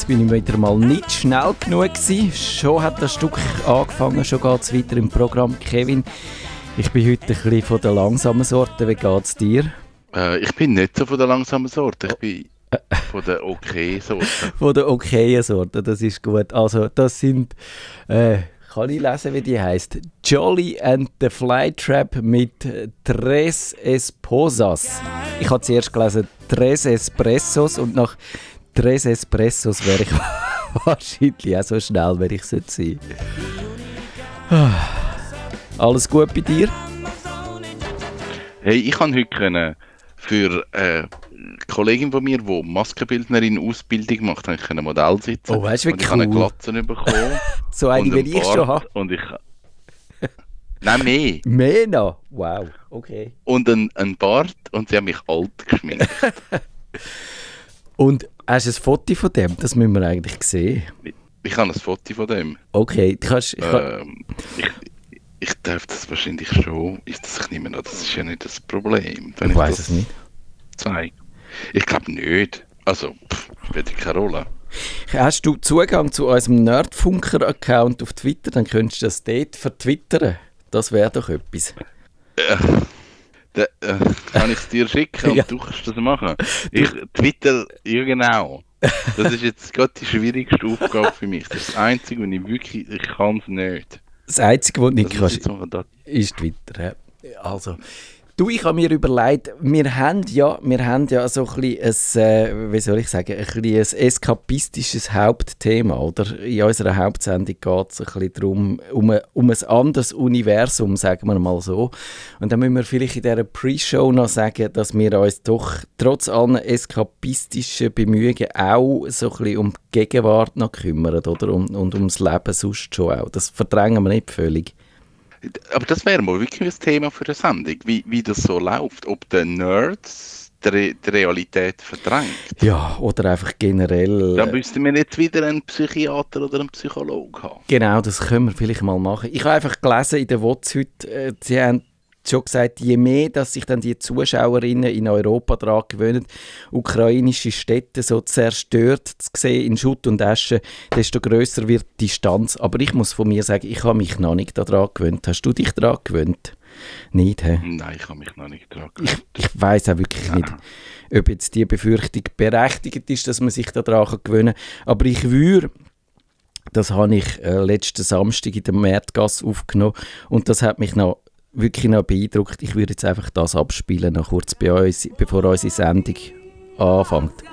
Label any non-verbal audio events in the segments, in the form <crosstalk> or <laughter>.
Jetzt bin ich wieder mal nicht schnell genug gewesen. Schon hat das Stück angefangen, schon geht es weiter im Programm. Kevin, ich bin heute ein bisschen von der langsamen Sorte. Wie geht es dir? Äh, ich bin nicht so von der langsamen Sorte. Ich bin von der okay Sorte. <laughs> von der okayen Sorte, das ist gut. Also das sind... Äh, kann ich lesen, wie die heißt? Jolly and the Flytrap mit Tres Esposas. Ich habe zuerst gelesen Tres Espressos und nach Tres Espressos wäre ich <laughs> wahrscheinlich auch so schnell, wenn ich sein sollte. Alles gut bei dir? Hey, ich kann heute können für eine Kollegin von mir, die Maskenbildnerin Ausbildung macht, habe ich ein Modell sitzen. Oh, weißt du, wie und ich cool. habe eine Glatze bekommen. <laughs> so eine, wie einen ich schon habe. Und ich... Nein, mehr. Mehr noch? Wow, okay. Und ein, ein Bart und sie haben mich alt geschminkt. <laughs> Und hast du ein Foto von dem? Das müssen wir eigentlich sehen. Ich habe ein Foto von dem. Okay, du kannst... Ich Ähm, ich, ich darf das wahrscheinlich schon. Ist das, ich nehme an, das ist ja nicht das Problem. Ich weiß es nicht. zeige. Ich glaube nicht. Also, pff, ja keine Rolle. Hast du Zugang zu unserem Nerdfunker-Account auf Twitter, dann könntest du das dort vertwittern. Das wäre doch etwas. Äh, da, äh, kann ich es dir schicken und <laughs> Ja. du kannst das machen? Ich Twitter, ja genau. Das ist jetzt gerade die schwierigste Aufgabe für mich. Das ist das Einzige, was ich wirklich, ich kann es nicht. Das Einzige, was du nicht kannst, ist Twitter. ja. Also, du, ich habe mir überlegt, wir haben ja, wir haben ja so ein bisschen ein, äh, wie soll ich sagen, ein, ein eskapistisches Hauptthema, oder? In unserer Hauptsendung geht es ein bisschen darum, um, ein- um ein anderes Universum, sagen wir mal so. Und dann müssen wir vielleicht in dieser Pre-Show noch sagen, dass wir uns doch trotz allen eskapistischen Bemühungen auch so ein bisschen um die Gegenwart noch kümmern, oder? Und, und ums Leben sonst schon auch. Das verdrängen wir nicht völlig. Aber das wäre mal wirklich ein Thema für eine Sendung, wie, wie das so läuft. Ob der Nerds die, Re die Realität verdrängt. Ja, oder einfach generell. Dann müssten wir jetzt wieder einen Psychiater oder einen Psychologen haben. Genau, das können wir vielleicht mal machen. Ich habe einfach gelesen in der WOTS heute, äh, sie haben schon gesagt, je mehr, dass sich dann die Zuschauerinnen in Europa daran gewöhnen, ukrainische Städte so zerstört zu sehen in Schutt und Asche, desto größer wird die Distanz. Aber ich muss von mir sagen, ich habe mich noch nicht daran gewöhnt. Hast du dich daran gewöhnt? Nicht, hä? Nein, ich habe mich noch nicht Ich, gewöhnt. ich weiß auch wirklich nicht, ob jetzt die Befürchtung berechtigt ist, dass man sich daran gewöhnen kann. Aber ich würde, das habe ich äh, letzten Samstag in der Märtgasse aufgenommen und das hat mich noch wirklich noch beeindruckt. Ich würde jetzt einfach das abspielen, noch kurz bei uns, bevor unsere Sendung anfängt.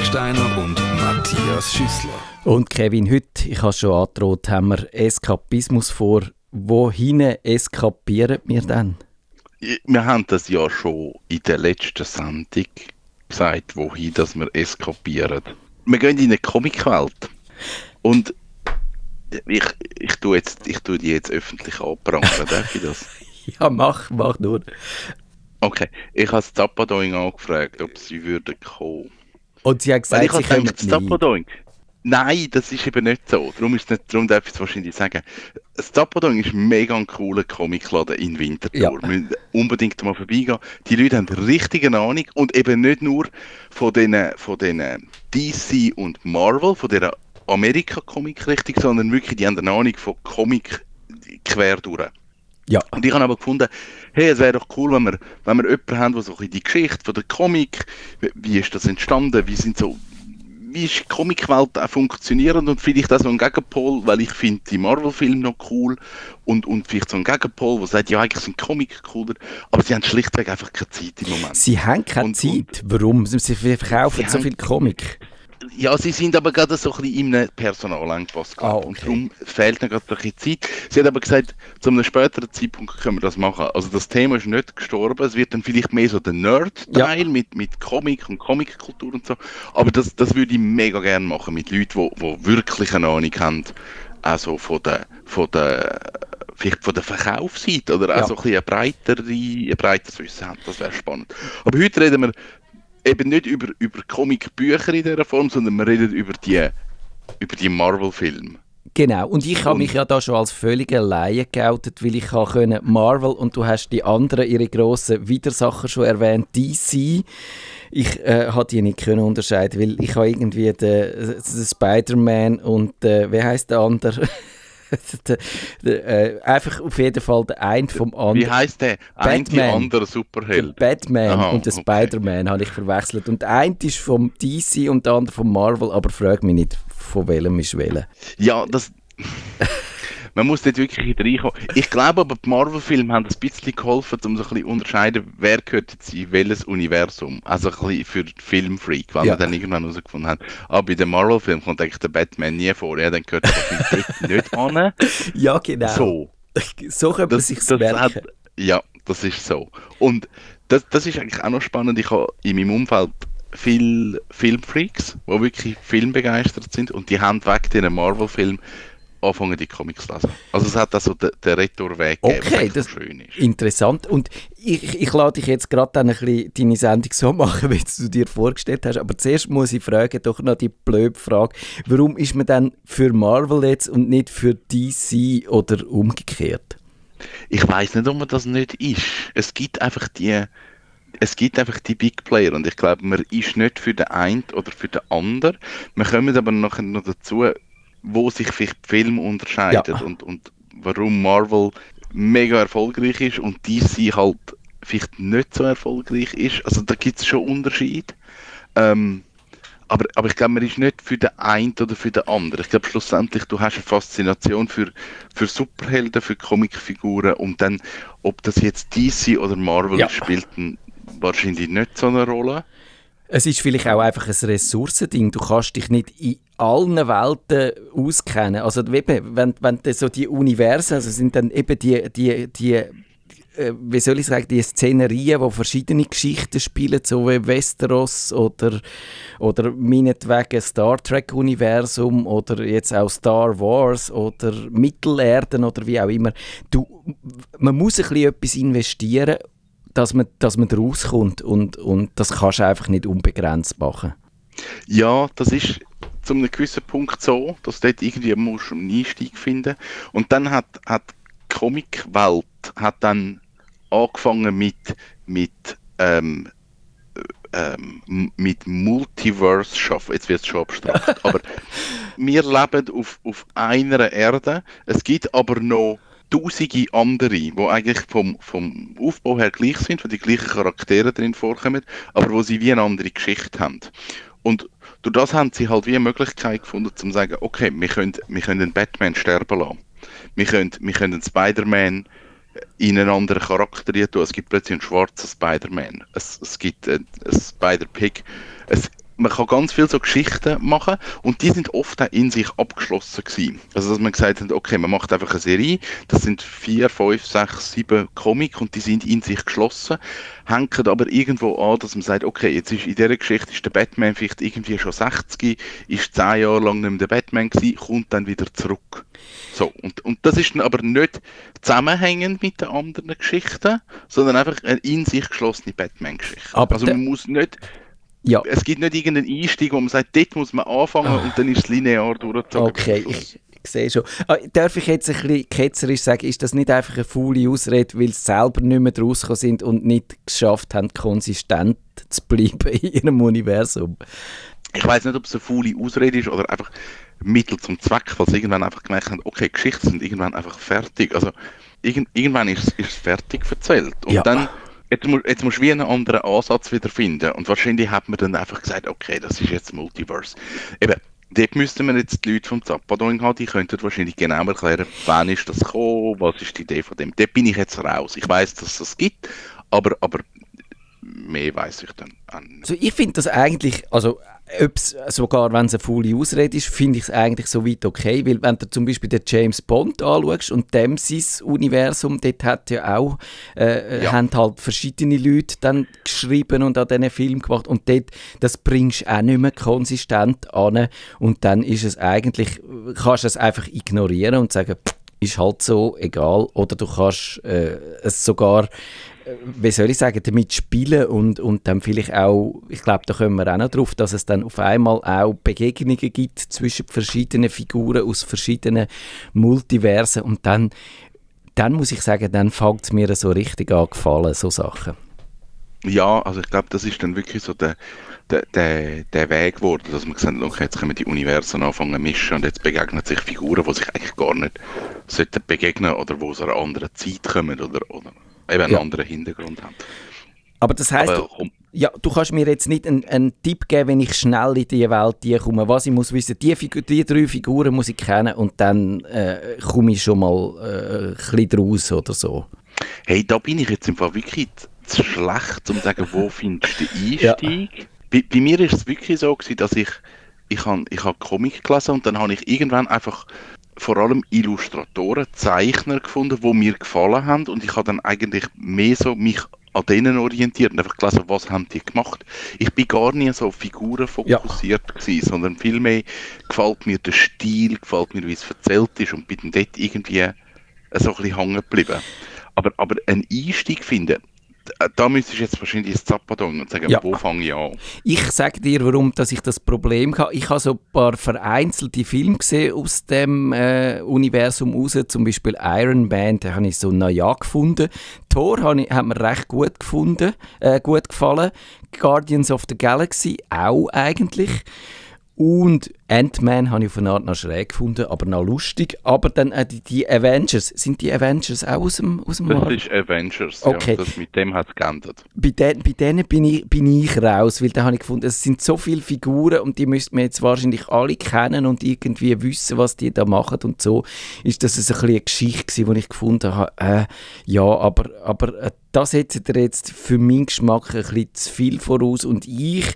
Recksteiner und Matthias Schüssler. Und Kevin, heute, ich habe schon angedroht, haben wir Eskapismus vor. Wohin eskapieren wir denn? Wir haben das ja schon in der letzten Sendung gesagt, wohin dass wir eskapieren. Wir gehen in eine Comicwelt. Und ich, ich tue jetzt, ich tue die jetzt öffentlich anprangern, darf ich das? <laughs> Ja, mach, mach nur. Okay, ich habe das Zappadoing angefragt, ob sie würden kommen. Und sie hat gesagt, ich sie kommen nicht. Nein, das ist eben nicht so. Darum, ist nicht, darum darf ich es wahrscheinlich sagen. Das Zappadong ist mega ein cooler Comicladen in Winterthur. Ja. Wir müssen unbedingt mal vorbeigehen. Die Leute haben richtig eine Ahnung und eben nicht nur von den, von den DC und Marvel, von der Amerika-Comic-Richtung, sondern wirklich, die haben eine Ahnung von Comic quer durch. Ja, Und ich habe aber gefunden, hey, es wäre doch cool, wenn wir, wenn wir jemanden haben, der so ein die Geschichte von der Comic, wie, wie ist das entstanden, wie sind so, wie ist die Comicwelt auch funktionierend und vielleicht auch so ein Gegenpol, weil ich finde die Marvel-Filme noch cool und, und vielleicht so ein Gegenpol, der sagt, ja, eigentlich sind Comic cooler, aber sie haben schlichtweg einfach keine Zeit im Moment. sie haben keine Und- Zeit. Warum? Sie verkaufen Sie so viel Comic. Ja, sie sind aber gerade so ein bisschen in einem Personalengpass Ah, gerade. Und okay. darum fehlt ihnen gerade ein bisschen Zeit. Sie hat aber gesagt, zu einem späteren Zeitpunkt können wir das machen. Also das Thema ist nicht gestorben. Es wird dann vielleicht mehr so der Nerd-Teil mit, mit Comic und Comickultur und so. Aber das, das würde ich mega gerne machen mit Leuten, die, die wirklich eine Ahnung haben. Also von der, von der, vielleicht von der Verkaufsseite oder auch Ja. so ein bisschen ein breiteres Wissen haben. Das wäre spannend. Aber heute reden wir eben nicht über, über Comicbücher in dieser Form, sondern wir reden über die, über die Marvel-Filme. Genau, und ich habe mich ja da schon als völlige Laie geoutet, weil ich können Marvel und du hast die anderen, ihre grossen Widersacher schon erwähnt, DC. Ich äh, habe die nicht können unterscheiden, weil ich habe irgendwie den, den Spider-Man und äh, wie heißt der andere? <laughs> der, <laughs> der, äh, einfach auf jeden Fall der eine vom Wie anderen. heißt der? Ein die Batman. andere Der Superheld. Batman Aha, und der okay. Spider-Man habe ich verwechselt. Und der eine ist vom DC und der andere vom Marvel, aber frag mich nicht, von welchem ist welcher. Ja, das. <laughs> Man muss dort wirklich reinkommen. Ich glaube aber, die Marvel-Filme haben ein bisschen geholfen, um so ein bisschen unterscheiden, wer gehört jetzt in welches Universum. Also ein bisschen für Filmfreak, weil Ja. wir dann irgendwann herausgefunden haben, ah, bei den Marvel-Filmen kommt eigentlich der Batman nie vor. Ja, dann gehört der Film nicht an. <laughs> Ja, genau. So. <laughs> So könnte man das, sich merken. hat, ja, das ist so. Und das, das ist eigentlich auch noch spannend. Ich habe in meinem Umfeld viele Filmfreaks, die wirklich filmbegeistert sind und die haben weg diesen Marvel-Film anfangen, die Comics zu lesen. Also es hat also den, den Retourweg gegeben, Okay, eigentlich das schön ist. interessant. Und ich, ich lade dich jetzt gerade dann ein bisschen deine Sendung so machen, <laughs> wie du dir vorgestellt hast. Aber zuerst muss ich fragen, doch noch die blöde Frage, warum ist man dann für Marvel jetzt und nicht für DC oder umgekehrt? Ich weiß nicht, ob man das nicht ist. Es gibt einfach die, es gibt einfach die Big Player und ich glaube, man ist nicht für den einen oder für den anderen. Wir kommen aber nachher noch dazu, wo sich vielleicht die Filme unterscheiden Ja. und, und warum Marvel mega erfolgreich ist und DC halt vielleicht nicht so erfolgreich ist. Also da gibt es schon Unterschiede. Ähm, aber, aber ich glaube, man ist nicht für den einen oder für den anderen. Ich glaube, schlussendlich, du hast eine Faszination für, für Superhelden, für Comicfiguren und dann, ob das jetzt DC oder Marvel Ja. spielt wahrscheinlich nicht so eine Rolle. Es ist vielleicht auch einfach ein Ressourcending. Du kannst dich nicht in allen Welten auskennen. Also eben, wenn, wenn so die Universen, also sind dann eben die, die, die äh, wie soll ich sagen, die Szenerien, wo verschiedene Geschichten spielen, so wie Westeros oder, oder meinetwegen Star Trek-Universum oder jetzt auch Star Wars oder Mittelerden oder wie auch immer. Du, man muss ein bisschen etwas investieren, dass man, dass man rauskommt und, und das kannst du einfach nicht unbegrenzt machen. Ja, das ist zu einem gewissen Punkt so, dass dort irgendwie musst einen Einstieg finden Und dann hat, hat die Comicwelt hat dann angefangen mit, mit, ähm, ähm, mit Multiverse schaffen. Jetzt wird es schon abstrakt. <laughs> aber wir leben auf, auf einer Erde. Es gibt aber noch tausende andere, die eigentlich vom, vom Aufbau her gleich sind, wo die gleichen Charaktere drin vorkommen, aber wo sie wie eine andere Geschichte haben. Und durch das haben sie halt wie eine Möglichkeit gefunden, zu sagen, okay, wir können, wir können einen Batman sterben lassen. Wir können, wir können einen Spider-Man in einen anderen Charakter tun. Es gibt plötzlich einen schwarzen Spider-Man. Es, es gibt einen, einen Spider-Pig. Es, man kann ganz viel so Geschichten machen und die sind oft auch in sich abgeschlossen gewesen. Also dass man gesagt hat, okay, man macht einfach eine Serie, das sind vier, fünf, sechs, sieben Comic und die sind in sich geschlossen, hängen aber irgendwo an, dass man sagt, okay, jetzt ist in dieser Geschichte ist der Batman vielleicht irgendwie schon 60, ist zehn Jahre lang nicht mehr der Batman gewesen, kommt dann wieder zurück. So, und, und das ist dann aber nicht zusammenhängend mit den anderen Geschichten, sondern einfach eine in sich geschlossene Batman-Geschichte. Also man muss nicht Ja. Es gibt nicht irgendeinen Einstieg, wo man sagt, dort muss man anfangen und dann ist es linear durchgezogen. Okay, ich, sehe schon. Ah, darf ich jetzt ein bisschen ketzerisch sagen, ist das nicht einfach eine faule Ausrede, weil sie selber nicht mehr rausgekommen sind und nicht geschafft haben, konsistent zu bleiben in ihrem Universum? Ich weiß nicht, ob es eine faule Ausrede ist oder einfach Mittel zum Zweck, weil sie irgendwann einfach gemerkt haben, okay, Geschichten sind irgendwann einfach fertig. Also irgend, irgendwann ist es- ist es fertig erzählt. Und Ja. dann, jetzt, mu- jetzt musst du wie einen anderen Ansatz wieder finden. Und wahrscheinlich hat man dann einfach gesagt, okay, das ist jetzt Multiverse. Eben, dort müssten wir jetzt die Leute vom Zappadong haben, die könnten wahrscheinlich genau erklären, wann ist das gekommen, was ist die Idee von dem. Dort bin ich jetzt raus. Ich weiß, dass es das gibt, aber, aber mehr weiß ich dann auch nicht. Also ich finde das eigentlich, also ob's, sogar wenn es eine faule Ausrede ist, finde ich es eigentlich so weit okay, weil wenn du zum Beispiel den James Bond anschaust und dem sein Universum, dort hat ja auch, äh, Ja. haben halt verschiedene Leute dann geschrieben und an diesen Film gemacht und dort, das bringst du auch nicht mehr konsistent an und dann ist es eigentlich, kannst du es einfach ignorieren und sagen, pff, ist halt so, egal, oder du kannst äh, es sogar wie soll ich sagen, damit spielen und, und dann vielleicht auch, ich glaube, da kommen wir auch noch drauf, dass es dann auf einmal auch Begegnungen gibt zwischen verschiedenen Figuren aus verschiedenen Multiversen und dann, dann muss ich sagen, dann fängt es mir so richtig an gefallen, so Sachen. Ja, also ich glaube, das ist dann wirklich so der, der, der, der Weg geworden, dass man gesagt hat, okay, jetzt können wir die Universen anfangen zu mischen und jetzt begegnen sich Figuren, die sich eigentlich gar nicht begegnen oder wo aus einer anderen Zeit kommen oder, oder eben einen Ja. anderen Hintergrund haben. Aber das heisst, Aber du, komm, ja, du kannst mir jetzt nicht einen, einen Tipp geben, wenn ich schnell in diese Welt komme. Was ich muss wissen, die, Figur, die drei Figuren muss ich kennen und dann äh, komme ich schon mal äh, ein bisschen draus oder so. hey, da bin ich jetzt im Fall wirklich zu schlecht, um zu sagen, wo findest du den Ja. Einstieg? Bei, bei mir ist es wirklich so gewesen, dass ich, ich habe ich hab Comic gelesen und dann habe ich irgendwann einfach vor allem Illustratoren, Zeichner gefunden, die mir gefallen haben und ich habe dann eigentlich mehr so mich an denen orientiert und einfach gelesen, was haben die gemacht. Ich bin gar nie so auf Figuren fokussiert gewesen, sondern vielmehr gefällt mir der Stil, gefällt mir, wie es erzählt ist und bin dann dort irgendwie so ein bisschen hängen geblieben. Aber, aber einen Einstieg finden, da müsstest du jetzt wahrscheinlich ins Zappadong und sagen, Ja. wo fange ich an? Ich sage dir, warum dass ich das Problem habe. Ich habe so ein paar vereinzelte Filme gesehen aus dem äh, Universum raus, zum Beispiel Iron Man, den habe ich so naja gefunden. Thor habe ich, hat mir recht gut gefunden, äh, gut gefallen. Guardians of the Galaxy auch eigentlich. Und Ant-Man habe ich auf eine Art noch schräg gefunden, aber noch lustig. Aber dann äh, die, die Avengers, sind die Avengers auch aus dem, aus dem Das Marvel? ist Avengers, Okay. ja, das, mit dem hat es geändert. bei, den, bei denen bin ich, bin ich raus, weil da habe ich gefunden, es sind so viele Figuren und die müssten wir jetzt wahrscheinlich alle kennen und irgendwie wissen, was die da machen und so. Ist das ein bisschen eine Geschichte gewesen, wo ich gefunden habe, äh, ja, aber, aber äh, das setzt ihr jetzt für meinen Geschmack ein bisschen zu viel voraus und ich,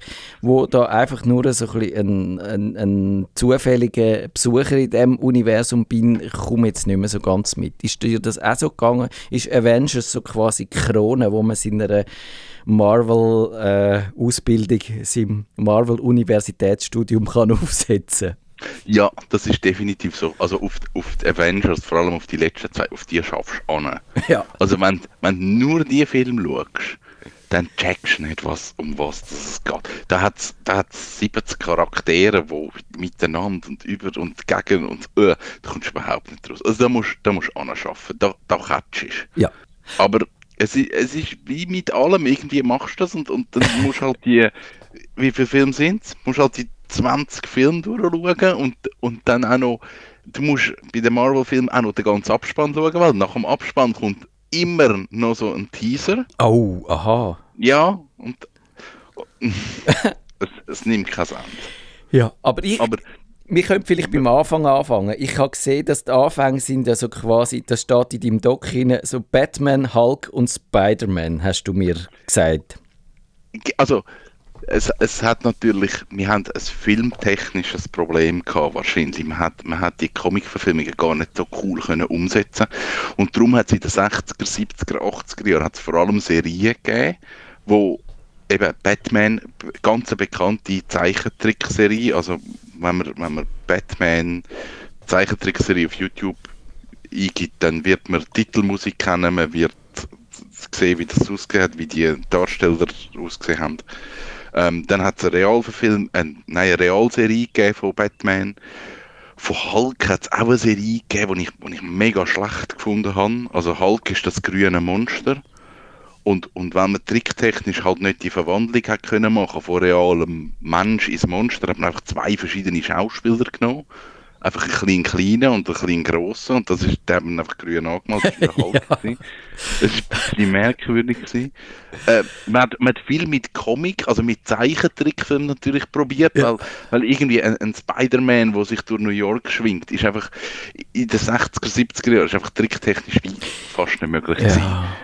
wo da einfach nur so ein, ein, ein, zufälliger Besucher in diesem Universum bin, komme jetzt nicht mehr so ganz mit. Ist dir das auch so gegangen? Ist Avengers so quasi die Krone, wo man seiner Marvel-Ausbildung, seinem Marvel-Universitätsstudium kann <laughs> aufsetzen Ja, das ist definitiv so. Also auf, auf die Avengers, vor allem auf die letzten zwei, auf die schaffst du an. <laughs> Ja. Also wenn, wenn du nur die Filme schaust, dann checkst du nicht, was, um was das geht. Da hat es da hat's 70 Charaktere, die miteinander und über und gegen und äh, da kommst du überhaupt nicht raus. Also da musst da musst du anschaffen, da, da catchst du. Ja. Aber es ist, es ist wie mit allem, irgendwie machst du das und, und dann musst du halt die, <laughs> wie viele Filme sind es? Musst halt die 20 Filme durchschauen und, und dann auch noch, du musst bei den Marvel-Filmen auch noch den ganzen Abspann schauen, weil nach dem Abspann kommt immer noch so ein Teaser. Oh, aha. Ja, und es, es nimmt kein Ende. Ja, aber ich, Aber wir können vielleicht beim Anfang anfangen. Ich habe gesehen, dass die Anfänge sind ja so quasi, das steht in deinem Doc rein, so Batman, Hulk und Spider-Man, hast du mir gesagt. also es, es hat natürlich, wir haben ein filmtechnisches Problem gehabt wahrscheinlich. Man hat, man hat die Comic-Verfilmungen gar nicht so cool können umsetzen und darum hat es in den 60er, 70er, 80er Jahren hat vor allem Serien gegeben, wo eben Batman, ganz eine bekannte Zeichentrickserie, also wenn man, wenn man Batman Zeichentrickserie auf YouTube eingibt, dann wird man Titelmusik kennen, man wird sehen, wie das ausgesehen hat, wie die Darsteller ausgesehen haben. Ähm, dann hat es eine Realverfilm, äh, nein, eine Realserie gegeben von Batman. Von Hulk hat es auch eine Serie gegeben, die ich, ich mega schlecht gefunden habe. Also Hulk ist das grüne Monster. Und, und wenn man tricktechnisch halt nicht die Verwandlung hat können machen von realem Mensch ins Monster, hat man einfach zwei verschiedene Schauspieler genommen. Einfach ein kleinen kleinen und ein kleinen grossen. Und das ist, der haben einfach grün angemalt. Das war <laughs> Hulk. gewesen. Das war ein bisschen merkwürdig. Gewesen. Äh, man, hat, man hat viel mit Comic, also mit Zeichentrickfilmen natürlich probiert, Ja. weil, weil irgendwie ein, ein Spider-Man, der sich durch New York schwingt, ist einfach in den 60er, 70er Jahren ist einfach tricktechnisch fast nicht möglich gewesen. Ja.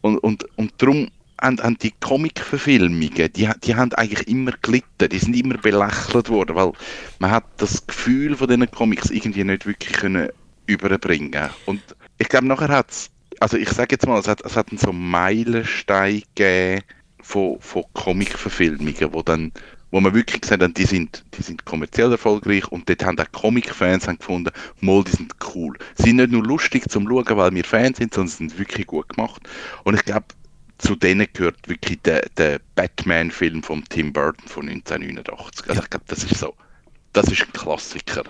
Und, und, und darum haben, haben die Comic-Verfilmungen, die, die haben eigentlich immer gelitten, die sind immer belächelt worden, weil man hat das Gefühl von diesen Comics irgendwie nicht wirklich können überbringen Und ich glaube, nachher hat es, also ich sage jetzt mal, es hat, es hat so Meilenstein gegeben von, von Comic-Verfilmungen, wo dann wo man wirklich gesagt hat, die sind, die sind kommerziell erfolgreich und dort haben auch Comic-Fans gefunden, mal, die sind cool. Sie sind nicht nur lustig zum Schauen, weil wir Fans sind, sondern sie sind wirklich gut gemacht. Und ich glaube, zu denen gehört wirklich der, der Batman-Film von Tim Burton von 1989. Also ich glaube, das ist so, das ist ein Klassiker.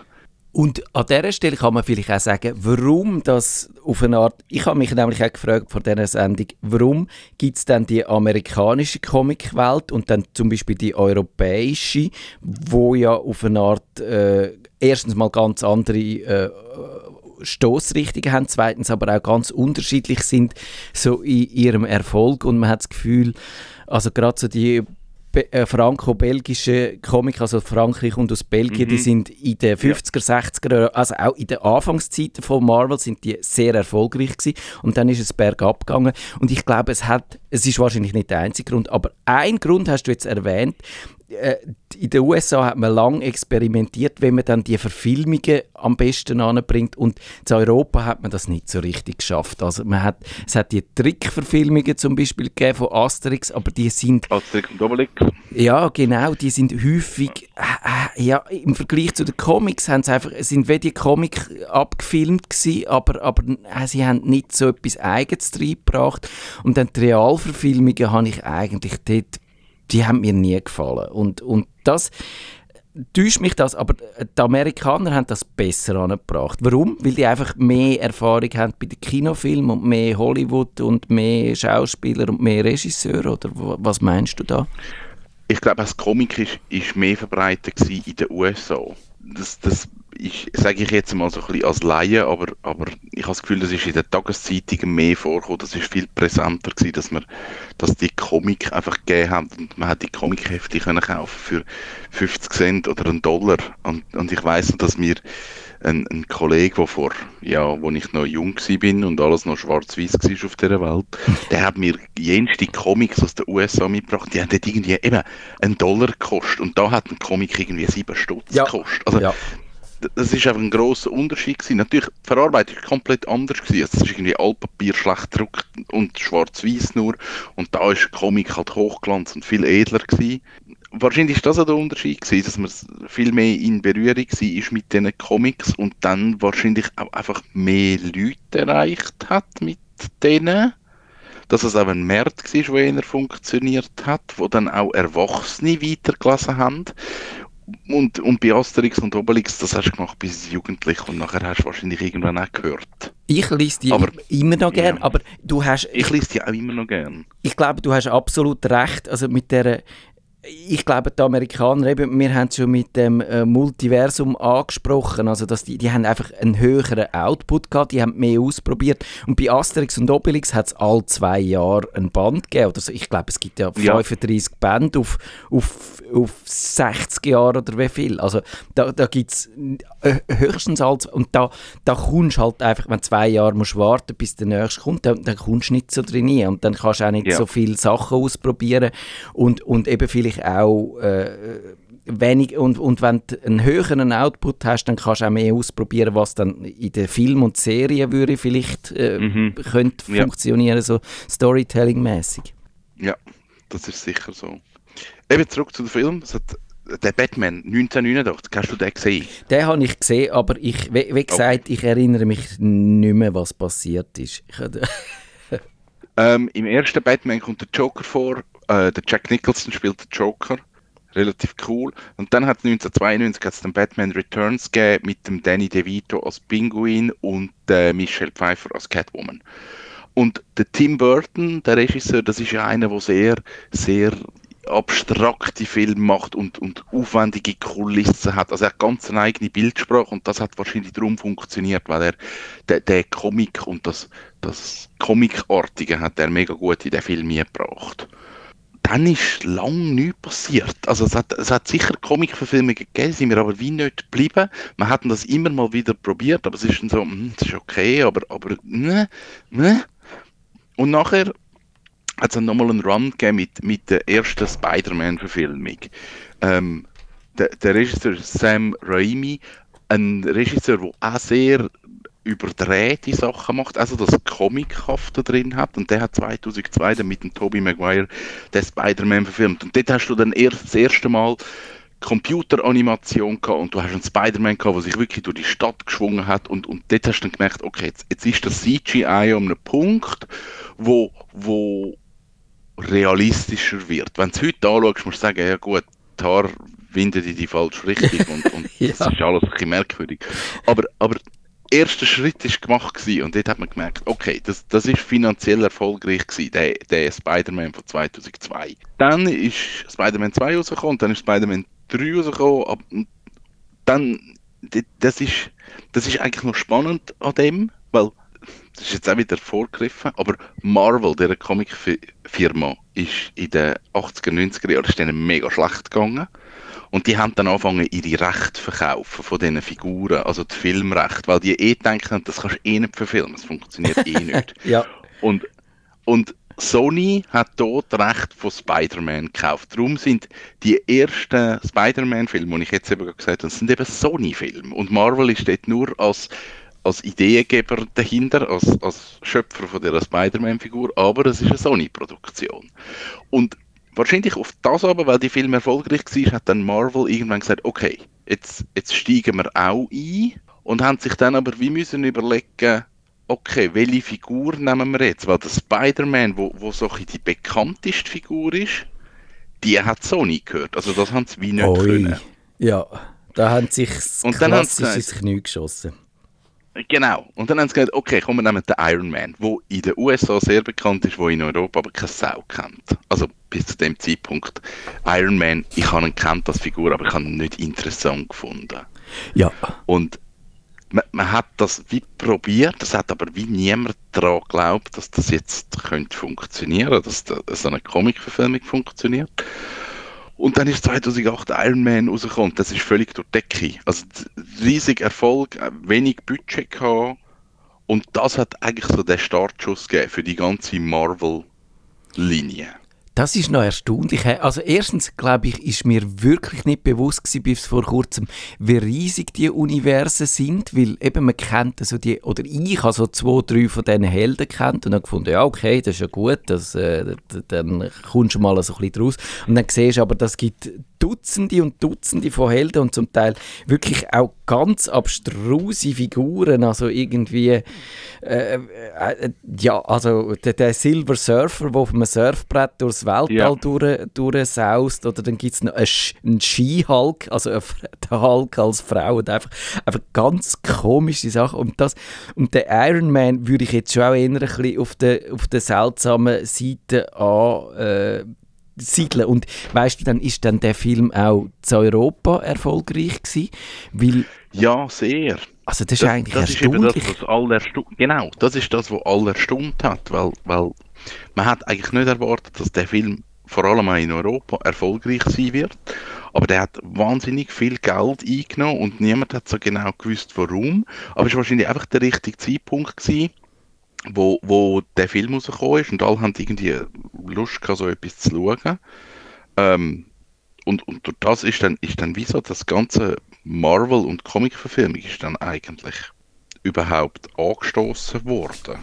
Und an dieser Stelle kann man vielleicht auch sagen, warum das auf eine Art, ich habe mich nämlich auch gefragt vor dieser Sendung, warum gibt es dann die amerikanische Comicwelt und dann zum Beispiel die europäische, wo ja auf eine Art äh, erstens mal ganz andere äh, Stoßrichtungen haben, zweitens aber auch ganz unterschiedlich sind so in ihrem Erfolg. Und man hat das Gefühl, also gerade so die äh, franco-belgische Comic, also Frankreich und aus Belgien, die sind in den 50er, 60er, Jahren, also auch in den Anfangszeiten von Marvel sind die sehr erfolgreich gewesen. Und dann ist es bergab gegangen. Und ich glaube, es hat, es ist wahrscheinlich nicht der einzige Grund, aber ein Grund hast du jetzt erwähnt, äh, in den USA hat man lange experimentiert, wenn man dann die Verfilmungen am besten anbringt und in Europa hat man das nicht so richtig geschafft. Also man hat, es hat die Trickverfilmungen zum Beispiel gegeben von Asterix, aber die sind Asterix und Obelix. ja, genau, die sind häufig, äh, äh, ja, im Vergleich zu den Comics haben sie einfach, sind wie die Comic abgefilmt gewesen, aber, aber äh, sie haben nicht so etwas Eigenes reingebracht. Und dann die Realverfilmungen habe ich eigentlich dort, die haben mir nie gefallen. Und, und das täuscht mich das, aber die Amerikaner haben das besser angebracht. Warum? Weil die einfach mehr Erfahrung haben bei den Kinofilmen und mehr Hollywood und mehr Schauspieler und mehr Regisseure, oder wa- was meinst du da? Ich glaube, das Comic ist, ist mehr verbreitet in den USA. Das, das ist, sage ich jetzt mal so ein bisschen als Laie, aber, aber ich habe das Gefühl, das ist in den Tageszeitungen mehr vorgekommen. Das ist viel präsenter gewesen, dass man, dass die Comic einfach gegeben haben und man hat die Comichefte können kaufen für 50 Cent oder einen Dollar. Und, und ich weiß noch, dass mir ein, ein Kollege, der vor, ja, wo ich noch jung bin und alles noch schwarz-weiß war auf dieser Welt, <laughs> der hat mir jenste Comics aus den USA mitgebracht, die haben dort irgendwie eben einen Dollar gekostet und da hat ein Comic irgendwie sieben Stutz Ja. gekostet. Also, Ja. Das ist einfach ein grosser Unterschied gewesen. Natürlich, die Verarbeitung ist komplett anders gewesen. Also, Es ist irgendwie Altpapier schlecht gedruckt und schwarz-weiß nur und da ist Comic halt Hochglanz und viel edler gewesen. Wahrscheinlich ist das auch der Unterschied gewesen, dass man viel mehr in Berührung war mit diesen Comics und dann wahrscheinlich auch einfach mehr Leute erreicht hat mit denen. Dass es auch ein Markt war, der eher funktioniert hat, wo dann auch Erwachsene weitergelesen haben. Und, und bei Asterix und Obelix, das hast du gemacht bis Jugendlich und nachher hast du wahrscheinlich irgendwann auch gehört. Ich lese die Aber- immer noch gern, Ja. aber du hast, Ich lese die auch immer noch gern. ich glaube, du hast absolut recht. Also mit der, ich glaube, die Amerikaner, eben, wir haben es schon mit dem äh, Multiversum angesprochen, also dass die, die haben einfach einen höheren Output gehabt, die haben mehr ausprobiert. Und bei Asterix und Obelix hat es alle zwei Jahre ein Band gegeben. Oder so. Ich glaube, es gibt ja Ja. 35 Bände auf, auf, auf 60 Jahre oder wie viel. Also da, da gibt es höchstens als und da, da kommst halt einfach, wenn zwei Jahre musst warten bis der nächste kommt, dann, dann kommst du nicht so drin und dann kannst du auch nicht Ja. so viele Sachen ausprobieren und, und eben vielleicht auch äh, wenig und, und wenn du einen höheren Output hast, dann kannst du auch mehr ausprobieren, was dann in den Film und Serien würde vielleicht äh, Mhm. könnte Ja. funktionieren, so Storytelling-mäßig. Ja, das ist sicher so. Eben zurück zu dem Film. Der Batman 1989, hast du den gesehen? Den habe ich gesehen, aber ich, wie, wie gesagt, ich erinnere mich nicht mehr, was passiert ist. <laughs> Ähm, Im ersten Batman kommt der Joker vor. Äh, der Jack Nicholson spielt den Joker. Relativ cool. Und dann hat es 1992 hat's den Batman Returns gegeben mit dem Danny DeVito als Pinguin und äh, Michelle Pfeiffer als Catwoman. Und der Tim Burton, der Regisseur, das ist ja einer, der sehr, sehr abstrakte Filme macht und, und aufwendige Kulissen hat. Also er hat ganz eine eigene Bildsprache und das hat wahrscheinlich darum funktioniert, weil er der, der Comic und das, das Comicartige hat er mega gut in den Film gebracht. Dann ist lang nichts passiert. Also es hat, es hat sicher Comic-Verfilmungen gegeben, sind wir aber wie nicht geblieben. Wir hatten das immer mal wieder probiert, aber es ist dann so, hm, das ist okay, aber, aber ne, ne. Und nachher hat es nochmal einen Run gegeben mit, mit der ersten Spider-Man-Verfilmung. Ähm, der, der Regisseur Sam Raimi, ein Regisseur, der auch sehr überdrehte Sachen macht, also das Comichafte drin hat und der hat 2002 dann mit dem Tobey Maguire den Spider-Man verfilmt und dort hast du dann erst das erste Mal Computeranimation gehabt und du hast einen Spider-Man gehabt, der sich wirklich durch die Stadt geschwungen hat und, und dort hast du dann gemerkt, okay, jetzt, jetzt ist das CGI um einen Punkt, wo, wo realistischer wird. Wenn du es heute anschaust, musst du sagen, ja gut, die Haare winden in die falsche Richtung und, und <laughs> ja. das ist alles ein bisschen merkwürdig. Aber, aber erste Schritt ist gemacht gewesen, und dort hat man gemerkt, okay, das, das ist finanziell erfolgreich gewesen, der, der Spider-Man von 2002. Dann ist Spider-Man 2 rausgekommen, dann ist Spider-Man 3 rausgekommen, dann, das ist, das ist eigentlich noch spannend an dem, weil das ist jetzt auch wieder vorgegriffen, aber Marvel, der Comicfirma, ist in den 80er, 90er Jahren ist denen mega schlecht gegangen. Und die haben dann angefangen, ihre Rechte zu verkaufen von diesen Figuren, also die Filmrechte, weil die eh denken, das kannst du eh nicht verfilmen, das funktioniert eh <laughs> nicht. ja. Und, und Sony hat dort Recht von Spider-Man gekauft. Darum sind die ersten Spider-Man-Filme, die ich jetzt eben gesagt habe, sind eben Sony-Filme. Und Marvel ist dort nur als als Ideengeber dahinter, als, als Schöpfer von der Spider-Man-Figur, aber es ist eine Sony-Produktion. Und wahrscheinlich auf das aber, weil die Film erfolgreich war, hat dann Marvel irgendwann gesagt, okay, jetzt, jetzt steigen wir auch ein und haben sich dann aber wie müssen überlegen, okay, welche Figur nehmen wir jetzt? Weil der Spider-Man, wo, wo so die bekannteste Figur ist, die hat Sony gehört. Also das haben sie wie nicht Oi. können. Ja, da haben sich das Und dann haben sie klassisch ins gesagt- Knie geschossen. Genau. Und dann haben sie gesagt, okay, komm, wir nehmen den Iron Man, der in den USA sehr bekannt ist, wo in Europa aber keine Sau kennt. Also bis zu dem Zeitpunkt. Iron Man, ich habe ihn kennt als Figur, aber ich habe ihn nicht interessant gefunden. Ja, Und man, man hat das wie probiert, das hat aber wie niemand daran geglaubt, dass das jetzt könnte funktionieren, dass da, so eine Comic-Verfilmung funktioniert. Und dann ist 2008 Iron Man rausgekommen. Das ist völlig durch die Decke. Also riesig Erfolg, äh, wenig Budget gehabt. Und das hat eigentlich so den Startschuss gegeben für die ganze Marvel-Linie. Das ist noch erstaunlich. Also erstens, glaube ich, ist mir wirklich nicht bewusst gewesen, bis vor kurzem, wie riesig die Universen sind, weil eben man kennt so die, oder ich habe so zwei, drei von diesen Helden kennt und habe gefunden, ja okay, das ist ja gut, das, äh, dann kommst du mal so ein bisschen draus. Und dann siehst du aber, das gibt Dutzende und Dutzende von Helden und zum Teil wirklich auch ganz abstruse Figuren, also irgendwie äh, äh, ja, also der, der Silver Surfer, der auf einem Surfbrett durchs Weltall Ja. durch, durchsaust, oder dann gibt es noch einen, Ski-Hulk, also der Hulk als Frau, und einfach, einfach ganz komische Sachen. Und, das, und der Iron Man würde ich jetzt schon auch eher ein bisschen auf der, auf der seltsamen Seite an... Äh, siedeln. Und weißt du, dann ist dann der Film auch zu Europa erfolgreich gewesen, weil, Ja, sehr. also das ist eigentlich das ist eben das, erstaunlich. was alle erstaunt, genau, das ist das, was alle erstaunt hat, weil, weil man hat eigentlich nicht erwartet, dass der Film vor allem auch in Europa erfolgreich sein wird, aber der hat wahnsinnig viel Geld eingenommen und niemand hat so genau gewusst, warum, aber es war wahrscheinlich einfach der richtige Zeitpunkt gewesen, wo, wo der Film rausgekommen ist und alle haben irgendwie Lust gehabt, so etwas zu schauen. Ähm, und, und durch das ist dann, ist dann wie so das ganze Marvel- und Comic-Verfilmung ist dann eigentlich überhaupt angestoßen worden.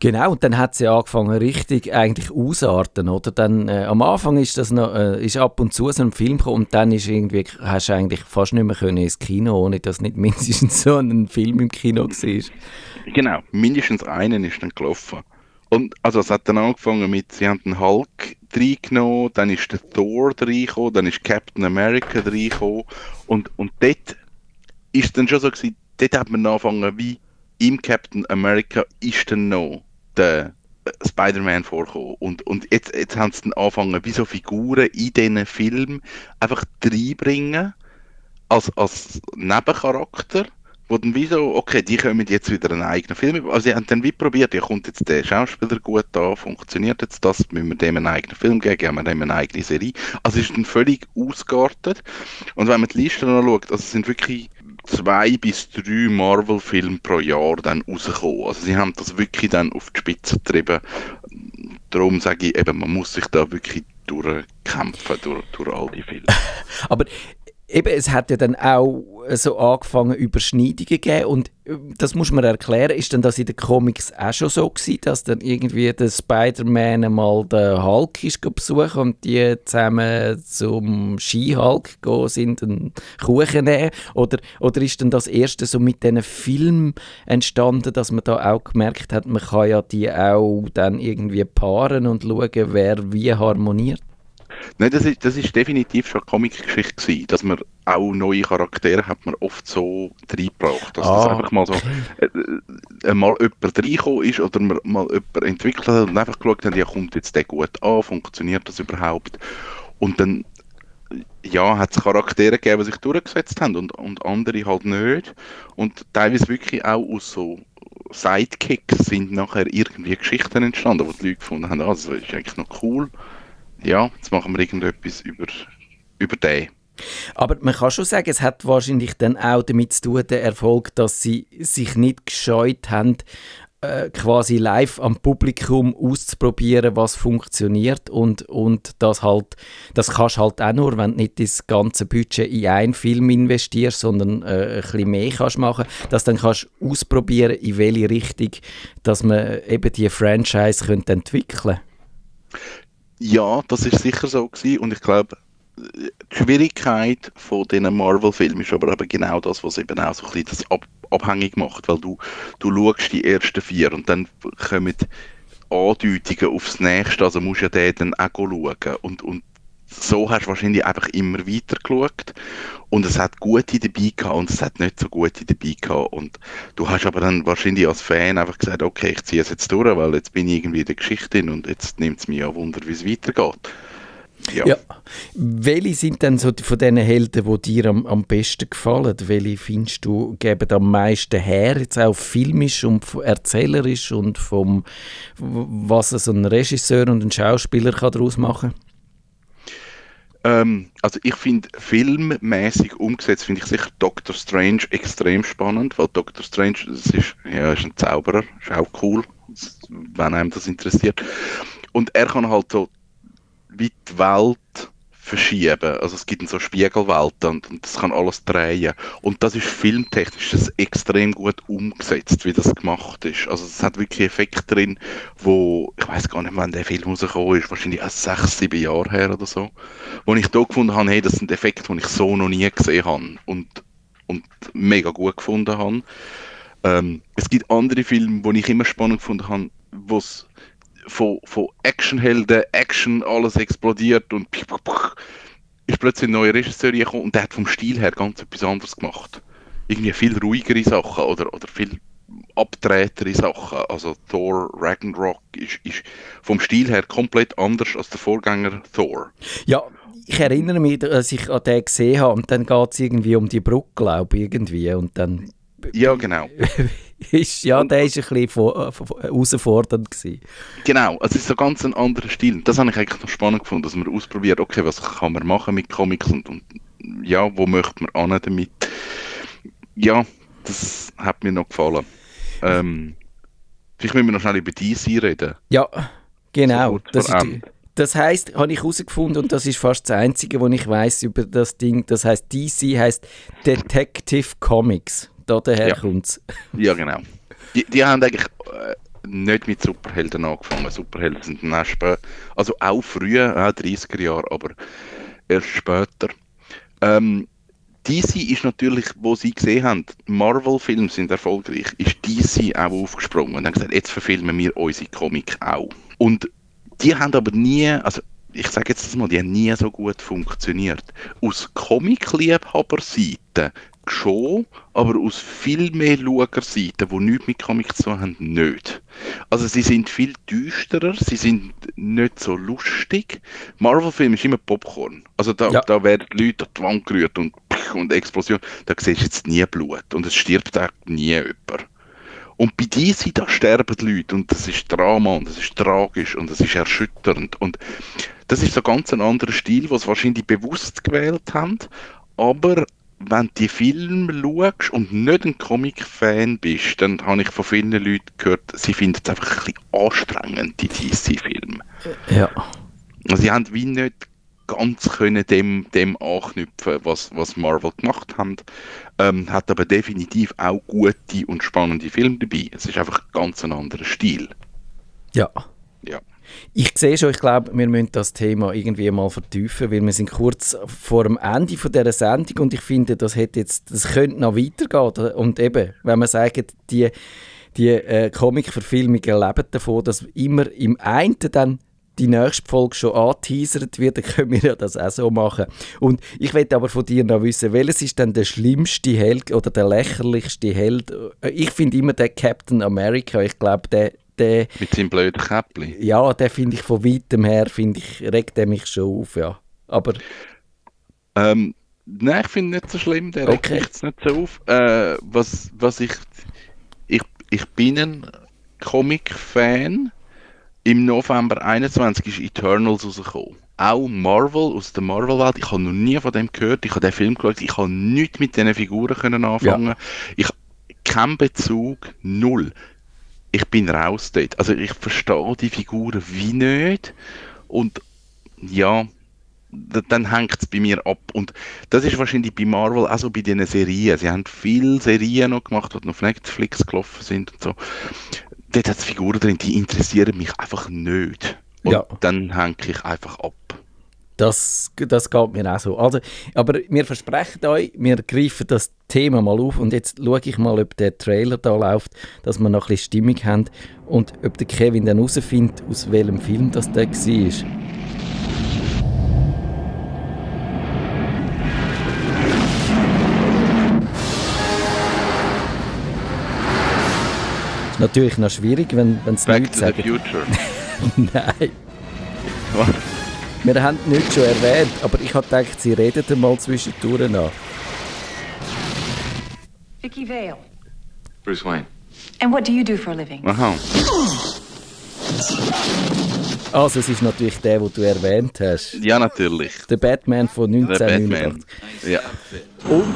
Genau, und dann hat sie angefangen richtig eigentlich ausarten, oder? Dann, äh, am Anfang ist das noch, äh, ist ab und zu so ein Film gekommen und dann ist irgendwie, hast du eigentlich fast nicht mehr können ins Kino, ohne dass nicht <laughs> mindestens so ein Film im Kino war. Genau, mindestens einen ist dann gelaufen. Und also es hat dann angefangen mit, sie haben den Hulk reingenommen, dann ist der Thor reingekommen, dann ist Captain America reingekommen und, und dort ist dann schon so gewesen, dort hat man angefangen, wie im Captain America ist dann noch der äh, Spider-Man vorkommen. Und, und jetzt, jetzt haben sie dann angefangen, wie so Figuren in diesen Film einfach reinbringen, als, als Nebencharakter, wo dann wie so, okay, die kommen jetzt wieder einen eigenen Film. Also sie haben dann wie probiert, ja, kommt jetzt der Schauspieler gut an, funktioniert jetzt das, müssen wir dem einen eigenen Film geben, geben wir dem eine eigene Serie. Also es ist dann völlig ausgeartet. Und wenn man die Liste anschaut, also es sind wirklich zwei bis drei Marvel-Filme pro Jahr dann rausgekommen. Also sie haben das wirklich dann auf die Spitze getrieben. Darum sage ich eben, man muss sich da wirklich durchkämpfen durch, durch all die Filme. <laughs> Aber eben, es hat ja dann auch so angefangen, Überschneidungen gegeben und äh, das muss man erklären, ist denn das in den Comics auch schon so gewesen, dass dann irgendwie der Spider-Man mal den Hulk ist besuchen und die zusammen zum Ski-Hulk gehen sind und Kuchen nehmen oder, oder ist denn das erste so mit diesen Filmen entstanden, dass man da auch gemerkt hat, man kann ja die auch dann irgendwie paaren und schauen, wer wie harmoniert? Nein, das ist, das ist definitiv schon eine Comic-Geschichte gewesen, dass man auch neue Charaktere hat man oft so reingebracht, dass Ah, das einfach mal so äh, äh, mal jemand reingekommen ist oder man mal jemand entwickelt hat und einfach geschaut hat, ja, kommt jetzt der gut an, funktioniert das überhaupt? Und dann ja, hat es Charaktere gegeben, die sich durchgesetzt haben und, und andere halt nicht. Und teilweise wirklich auch aus so Sidekicks sind nachher irgendwie Geschichten entstanden, wo die Leute gefunden haben, ah, das ist eigentlich noch cool. Ja, jetzt machen wir irgendetwas über, über den. Aber man kann schon sagen, es hat wahrscheinlich dann auch damit zu tun, der Erfolg, dass sie sich nicht gescheut haben, äh, quasi live am Publikum auszuprobieren, was funktioniert. Und, und das halt, das kannst halt auch nur, wenn du nicht das ganze Budget in einen Film investierst, sondern äh, ein bisschen mehr kannst machen, dass dann kannst ausprobieren, in welche Richtung, dass man eben die Franchise könnte entwickeln Ja, das ist sicher so gewesen und ich glaube, die Schwierigkeit von diesen Marvel-Filmen ist aber eben genau das, was eben auch so ein bisschen das ab abhängig macht, weil du, du schaust die ersten vier und dann kommen Andeutungen aufs Nächste, also musst du ja den dann auch schauen. Und, und so hast du wahrscheinlich einfach immer weiter geschaut und es hat gute dabei gehabt und es hat nicht so gute dabei gehabt und du hast aber dann wahrscheinlich als Fan einfach gesagt, okay, ich ziehe es jetzt durch, weil jetzt bin ich irgendwie in der Geschichte und jetzt nimmt es mich ja Wunder, wie es weitergeht. Ja. Ja. Welche sind denn so von diesen Helden, die dir am, am besten gefallen? Welche findest du geben am meisten her, jetzt auch filmisch und erzählerisch und vom was so ein Regisseur und ein Schauspieler kann daraus machen? Ähm, also ich finde filmmäßig umgesetzt finde ich sicher Doctor Strange extrem spannend, weil Doctor Strange das ist, ja, ist ein Zauberer, ist auch cool, wenn einem das interessiert. Und er kann halt so wie die Welt verschieben. Also es gibt so Spiegelwelten und, und das kann alles drehen. Und das ist filmtechnisch das extrem gut umgesetzt, wie das gemacht ist. Also es hat wirklich Effekte drin, wo, ich weiß gar nicht, wann der Film rausgekommen ist, wahrscheinlich erst sechs, sieben Jahre her oder so, wo ich da gefunden habe, hey, das sind Effekte, die ich so noch nie gesehen habe und, und mega gut gefunden habe. Ähm, es gibt andere Filme, die ich immer spannend gefunden habe, wo es von, von Actionhelden, Action, alles explodiert und ist plötzlich ein neuer Regisseur gekommen und der hat vom Stil her ganz etwas anderes gemacht. Irgendwie viel ruhigere Sachen oder, oder viel abtretere Sachen. Also Thor Ragnarok ist, ist vom Stil her komplett anders als der Vorgänger Thor. Ja, ich erinnere mich, dass ich an den gesehen habe und dann geht es irgendwie um die Brücke, glaube ich, irgendwie und dann Ja, genau. <laughs> ist, ja, der ist ein bisschen vor, vor, herausfordernd gewesen. Genau, also es ist so ganz ein anderer Stil. Das habe ich eigentlich noch spannend gefunden, dass man ausprobiert, okay, was kann man machen mit Comics und, und ja, wo möchte man an damit. Ja, das hat mir noch gefallen. Ähm, vielleicht müssen wir noch schnell über DC reden. Ja, genau. So das, ist, das heißt, habe ich herausgefunden und das ist fast das Einzige, was ich weiß über das Ding. Das heißt, DC heißt Detective Comics. Da daher Ja. kommt's. Ja, genau. Die, die haben eigentlich äh, nicht mit Superhelden angefangen. Superhelden sind dann erst spä- also auch früher, auch 30er Jahre, aber erst später. Ähm, DC ist natürlich, wo sie gesehen haben, Marvel-Filme sind erfolgreich, ist DC auch aufgesprungen und haben gesagt, jetzt verfilmen wir unsere Comic auch. Und die haben aber nie, also ich sage jetzt das mal, die haben nie so gut funktioniert. Aus Comic-Liebhaber-Seite schon, aber aus viel mehr Schauerseiten, die nichts mit Comics zu tun haben, nicht. Also sie sind viel düsterer, sie sind nicht so lustig. Marvel-Film ist immer Popcorn. Also da, Ja. da werden die Leute an die Wand gerührt und, und Explosion. Da siehst du jetzt nie Blut und es stirbt auch nie jemand. Und bei DC, da sterben die Leute und das ist Drama und das ist tragisch und das ist erschütternd. Und das ist so ganz ein anderer Stil, was wahrscheinlich bewusst gewählt haben. Aber wenn du die Filme schaust und nicht ein Comic-Fan bist, dann habe ich von vielen Leuten gehört, sie finden es einfach ein bisschen anstrengend, die DC-Filme. Ja. Also sie haben wie nicht ganz können dem, dem anknüpfen, was, was Marvel gemacht haben. Ähm, hat aber definitiv auch gute und spannende Filme dabei. Es ist einfach ganz ein anderer Stil. Ja. Ja. Ich sehe schon, ich glaube, wir müssen das Thema irgendwie mal vertiefen, weil wir sind kurz vor dem Ende von dieser Sendung und ich finde, das hätte jetzt, das könnte noch weitergehen. Und eben, wenn man sagt, die, die äh, Comic-Verfilmungen leben davon, dass immer im einen dann die nächste Folge schon angeteasert wird, dann <laughs> können wir ja das auch so machen. Und ich möchte aber von dir noch wissen, welches ist denn der schlimmste Held oder der lächerlichste Held? Äh, Ich finde immer den Captain America, ich glaube, der, der Mit seinem blöden Käppli. ja, den finde ich von weitem her, finde ich, regt er mich schon auf, ja. Aber Ähm, nein, ich finde nicht so schlimm, der regt Okay. mich jetzt nicht so auf. Äh, was, was ich, ich, ich bin ein Comic-Fan. Im November 21 ist Eternals rausgekommen. Auch Marvel, aus der Marvel-Welt. Ich habe noch nie von dem gehört. Ich habe den Film geschaut. Ich habe nichts mit diesen Figuren können anfangen. Ich keinen Bezug, null. Ich bin raus dort. Also ich verstehe die Figuren wie nicht. Und ja, dann hängt es bei mir ab. Und das ist wahrscheinlich bei Marvel auch so bei diesen Serien. Sie haben viele Serien noch gemacht, die auf Netflix gelaufen sind und so. Dort hat es Figuren drin, die interessieren mich einfach nicht. Und Ja. dann hänge ich einfach ab. Das, das geht mir auch so. Also, aber wir versprechen euch, wir greifen das Thema mal auf und jetzt schaue ich mal, ob der Trailer da läuft, dass wir noch ein bisschen Stimmung haben und ob der Kevin dann herausfindet, aus welchem Film das der war. Ist natürlich noch schwierig, wenn es Back nichts to the. Future. <laughs> Nein. Wir haben es nicht schon erwähnt, aber ich habe gedacht, sie reden mal zwischendurch nach. Vicky Vale. Bruce Wayne. And what do you do for a living? Aha. Also, es ist natürlich der, den du erwähnt hast. Ja, natürlich. Der Batman von Der Batman. 1989. Ja. Und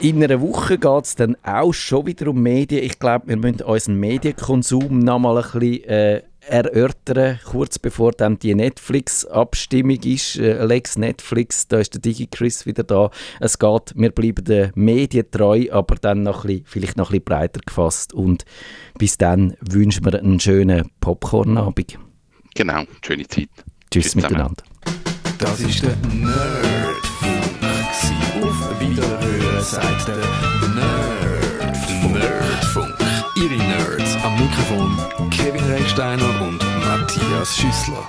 in einer Woche geht es dann auch schon wieder um Medien. Ich glaube, wir müssen unseren Medienkonsum noch mal ein bisschen äh, erörtern, kurz bevor dann die Netflix-Abstimmung ist. Äh, Lex Netflix, da ist der Digi-Chris wieder da. Es geht, wir bleiben den Medien treu, aber dann noch ein bisschen, vielleicht noch ein bisschen breiter gefasst. Und bis dann wünschen wir einen schönen Popcorn-Abend. Genau. Schöne Zeit. Tschüss, Tschüss miteinander. Das ist der Nerdfunk. Auf Wiederhören sagt der Nerdfunk. Nerdfunk. Ihre Nerds am Mikrofon Kevin Recksteiner und Matthias Schüssler.